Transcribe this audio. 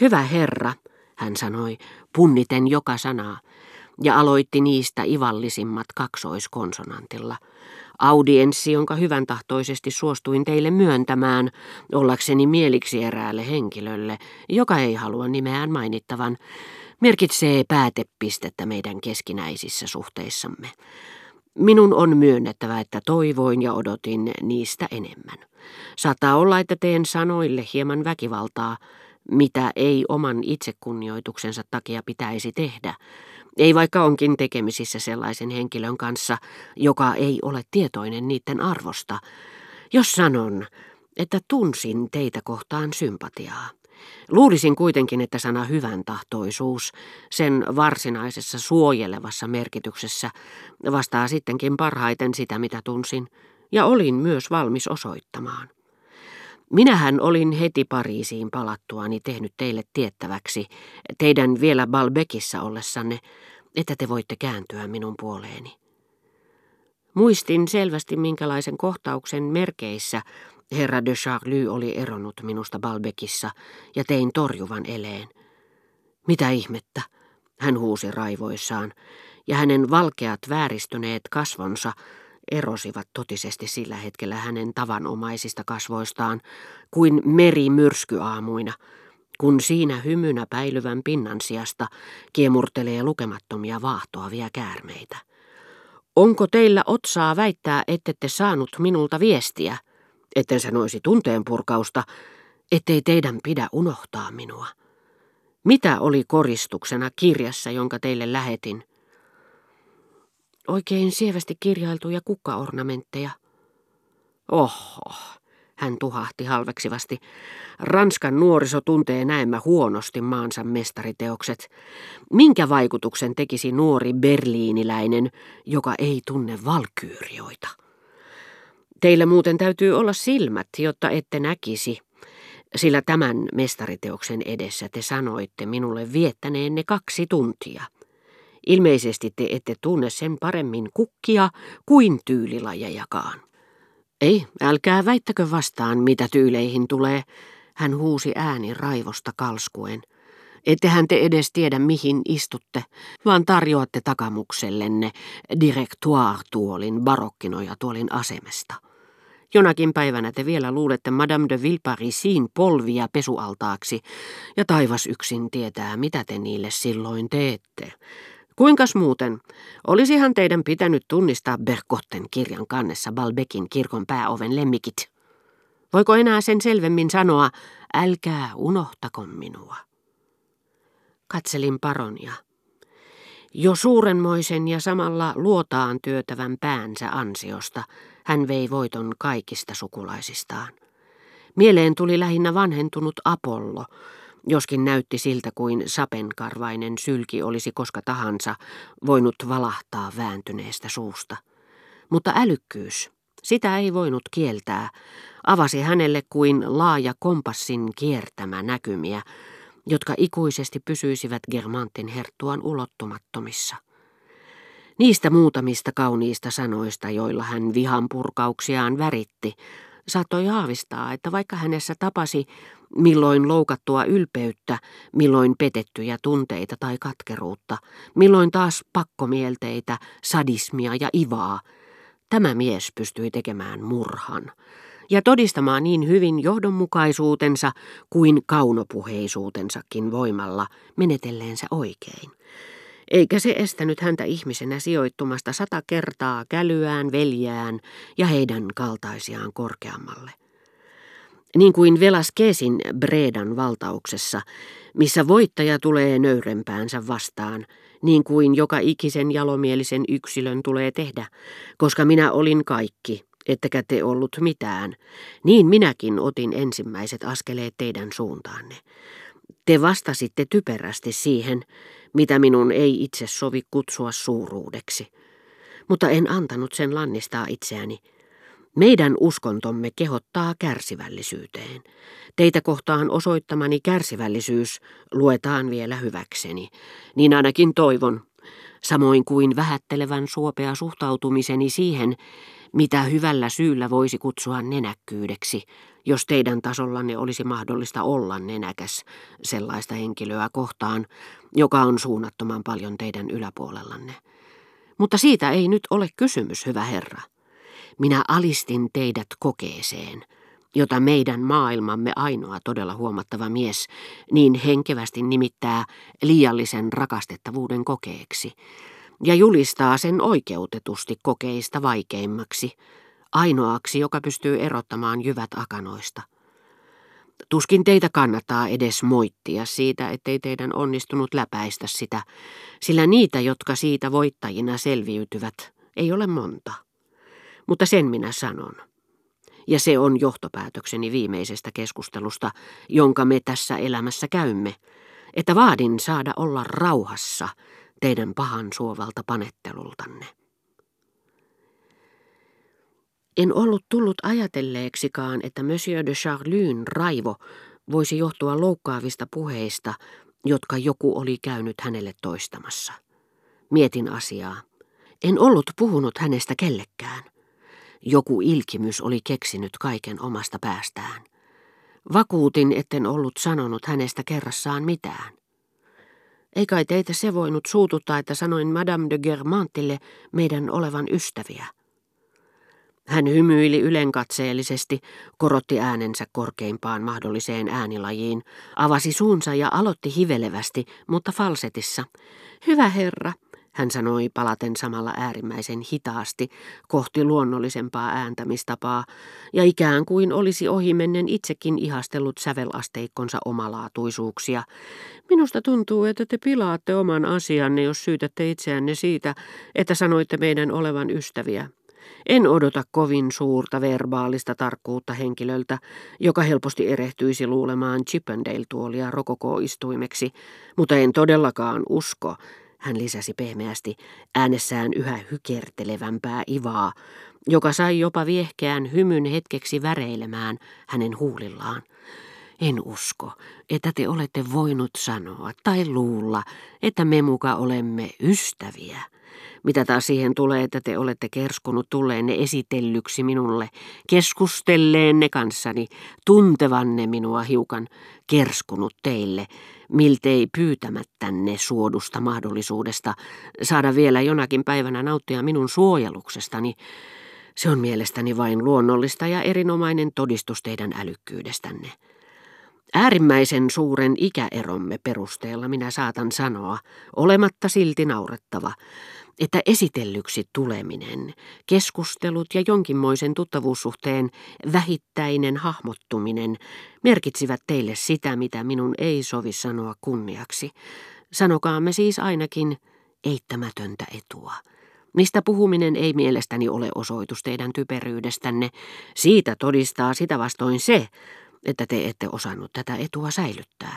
Hyvä herra, hän sanoi, punniten joka sanaa, ja aloitti niistä ivallisimmat kaksoiskonsonantilla. Audienssi, jonka hyvän tahtoisesti suostuin teille myöntämään, ollakseni mieliksi eräälle henkilölle, joka ei halua nimeään mainittavan, merkitsee päätepistettä meidän keskinäisissä suhteissamme. Minun on myönnettävä, että toivoin ja odotin niistä enemmän. Saattaa olla, että teen sanoille hieman väkivaltaa, mitä ei oman itsekunnioituksensa takia pitäisi tehdä, ei vaikka onkin tekemisissä sellaisen henkilön kanssa, joka ei ole tietoinen niiden arvosta, jos sanon, että tunsin teitä kohtaan sympatiaa. Luulisin kuitenkin, että sana hyvän tahtoisuus sen varsinaisessa suojelevassa merkityksessä vastaa sittenkin parhaiten sitä, mitä tunsin, ja olin myös valmis osoittamaan. Minähän olin heti Pariisiin palattuani tehnyt teille tiettäväksi, teidän vielä Balbekissa ollessanne, että te voitte kääntyä minun puoleeni. Muistin selvästi, minkälaisen kohtauksen merkeissä herra de Charlie oli eronnut minusta Balbekissa ja tein torjuvan eleen. Mitä ihmettä, hän huusi raivoissaan, ja hänen valkeat vääristyneet kasvonsa erosivat totisesti sillä hetkellä hänen tavanomaisista kasvoistaan kuin meri myrskyaamuina, kun siinä hymynä päilyvän pinnan sijasta kiemurtelee lukemattomia vaahtoavia käärmeitä. Onko teillä otsaa väittää, ettette saanut minulta viestiä, etten sanoisi tunteen purkausta, ettei teidän pidä unohtaa minua? Mitä oli koristuksena kirjassa, jonka teille lähetin? Oikein sievästi kirjailtuja kukkaornamentteja. Oho, hän tuhahti halveksivasti. Ranskan nuoriso tuntee näemmä huonosti maansa mestariteokset. Minkä vaikutuksen tekisi nuori berliiniläinen, joka ei tunne valkyyrioita? Teillä muuten täytyy olla silmät, jotta ette näkisi, sillä tämän mestariteoksen edessä te sanoitte minulle viettäneenne kaksi tuntia. Ilmeisesti te ette tunne sen paremmin kukkia kuin tyylilajejakaan. Ei, älkää väittäkö vastaan, mitä tyyleihin tulee, hän huusi ääni raivosta kalskuen. Ettehän te edes tiedä, mihin istutte, vaan tarjoatte takamuksellenne direktoire-tuolin barokkinoja-tuolin asemesta. Jonakin päivänä te vielä luulette Madame de Villeparisin polvia pesualtaaksi, ja taivas yksin tietää, mitä te niille silloin teette. Kuinkas muuten? Olisihan teidän pitänyt tunnistaa Berkotten kirjan kannessa Balbekin kirkon pääoven lemmikit. Voiko enää sen selvemmin sanoa, älkää unohtako minua? Katselin paronia. Jo suurenmoisen ja samalla luotaan työtävän päänsä ansiosta hän vei voiton kaikista sukulaisistaan. Mieleen tuli lähinnä vanhentunut Apollo, joskin näytti siltä kuin sapenkarvainen sylki olisi koska tahansa voinut valahtaa vääntyneestä suusta. Mutta älykkyys, sitä ei voinut kieltää, avasi hänelle kuin laaja kompassin kiertämä näkymiä, jotka ikuisesti pysyisivät Germantin herttuan ulottumattomissa. Niistä muutamista kauniista sanoista, joilla hän vihan purkauksiaan väritti, saattoi haavistaa, että vaikka hänessä tapasi milloin loukattua ylpeyttä, milloin petettyjä tunteita tai katkeruutta, milloin taas pakkomielteitä, sadismia ja ivaa, tämä mies pystyi tekemään murhan ja todistamaan niin hyvin johdonmukaisuutensa kuin kaunopuheisuutensakin voimalla menetelleensä oikein eikä se estänyt häntä ihmisenä sijoittumasta sata kertaa kälyään, veljään ja heidän kaltaisiaan korkeammalle. Niin kuin Velaskesin Bredan valtauksessa, missä voittaja tulee nöyrempäänsä vastaan, niin kuin joka ikisen jalomielisen yksilön tulee tehdä, koska minä olin kaikki, ettekä te ollut mitään, niin minäkin otin ensimmäiset askeleet teidän suuntaanne. Te vastasitte typerästi siihen, mitä minun ei itse sovi kutsua suuruudeksi. Mutta en antanut sen lannistaa itseäni. Meidän uskontomme kehottaa kärsivällisyyteen. Teitä kohtaan osoittamani kärsivällisyys luetaan vielä hyväkseni. Niin ainakin toivon, samoin kuin vähättelevän suopea suhtautumiseni siihen, mitä hyvällä syyllä voisi kutsua nenäkkyydeksi, jos teidän tasollanne olisi mahdollista olla nenäkäs sellaista henkilöä kohtaan, joka on suunnattoman paljon teidän yläpuolellanne. Mutta siitä ei nyt ole kysymys, hyvä herra. Minä alistin teidät kokeeseen, jota meidän maailmamme ainoa todella huomattava mies niin henkevästi nimittää liiallisen rakastettavuuden kokeeksi, ja julistaa sen oikeutetusti kokeista vaikeimmaksi, ainoaksi, joka pystyy erottamaan jyvät akanoista. Tuskin teitä kannattaa edes moittia siitä, ettei teidän onnistunut läpäistä sitä, sillä niitä, jotka siitä voittajina selviytyvät, ei ole monta. Mutta sen minä sanon. Ja se on johtopäätökseni viimeisestä keskustelusta, jonka me tässä elämässä käymme, että vaadin saada olla rauhassa teidän pahan suovalta panettelultanne. En ollut tullut ajatelleeksikaan, että Monsieur de Charlyn raivo voisi johtua loukkaavista puheista, jotka joku oli käynyt hänelle toistamassa. Mietin asiaa. En ollut puhunut hänestä kellekään. Joku ilkimys oli keksinyt kaiken omasta päästään. Vakuutin, etten ollut sanonut hänestä kerrassaan mitään. Ei kai teitä se voinut suututtaa, että sanoin Madame de Germantille meidän olevan ystäviä. Hän hymyili ylenkatseellisesti, korotti äänensä korkeimpaan mahdolliseen äänilajiin, avasi suunsa ja aloitti hivelevästi, mutta falsetissa. Hyvä herra, hän sanoi palaten samalla äärimmäisen hitaasti kohti luonnollisempaa ääntämistapaa, ja ikään kuin olisi ohimennen itsekin ihastellut sävelasteikkonsa omalaatuisuuksia. Minusta tuntuu, että te pilaatte oman asianne, jos syytätte itseänne siitä, että sanoitte meidän olevan ystäviä. En odota kovin suurta verbaalista tarkkuutta henkilöltä, joka helposti erehtyisi luulemaan Chippendale-tuolia rokokooistuimeksi, mutta en todellakaan usko, hän lisäsi pehmeästi äänessään yhä hykertelevämpää ivaa, joka sai jopa viehkeän hymyn hetkeksi väreilemään hänen huulillaan. En usko, että te olette voinut sanoa tai luulla, että me muka olemme ystäviä. Mitä taas siihen tulee, että te olette kerskunut tulleenne esitellyksi minulle, keskustelleenne kanssani, tuntevanne minua hiukan, kerskunut teille, miltei pyytämättänne suodusta mahdollisuudesta saada vielä jonakin päivänä nauttia minun suojeluksestani, se on mielestäni vain luonnollista ja erinomainen todistus teidän älykkyydestänne. Äärimmäisen suuren ikäeromme perusteella minä saatan sanoa, olematta silti naurettava, että esitellyksi tuleminen, keskustelut ja jonkinmoisen tuttavuussuhteen vähittäinen hahmottuminen merkitsivät teille sitä, mitä minun ei sovi sanoa kunniaksi. Sanokaamme siis ainakin eittämätöntä etua. Mistä puhuminen ei mielestäni ole osoitus teidän typeryydestänne, siitä todistaa sitä vastoin se, että te ette osannut tätä etua säilyttää.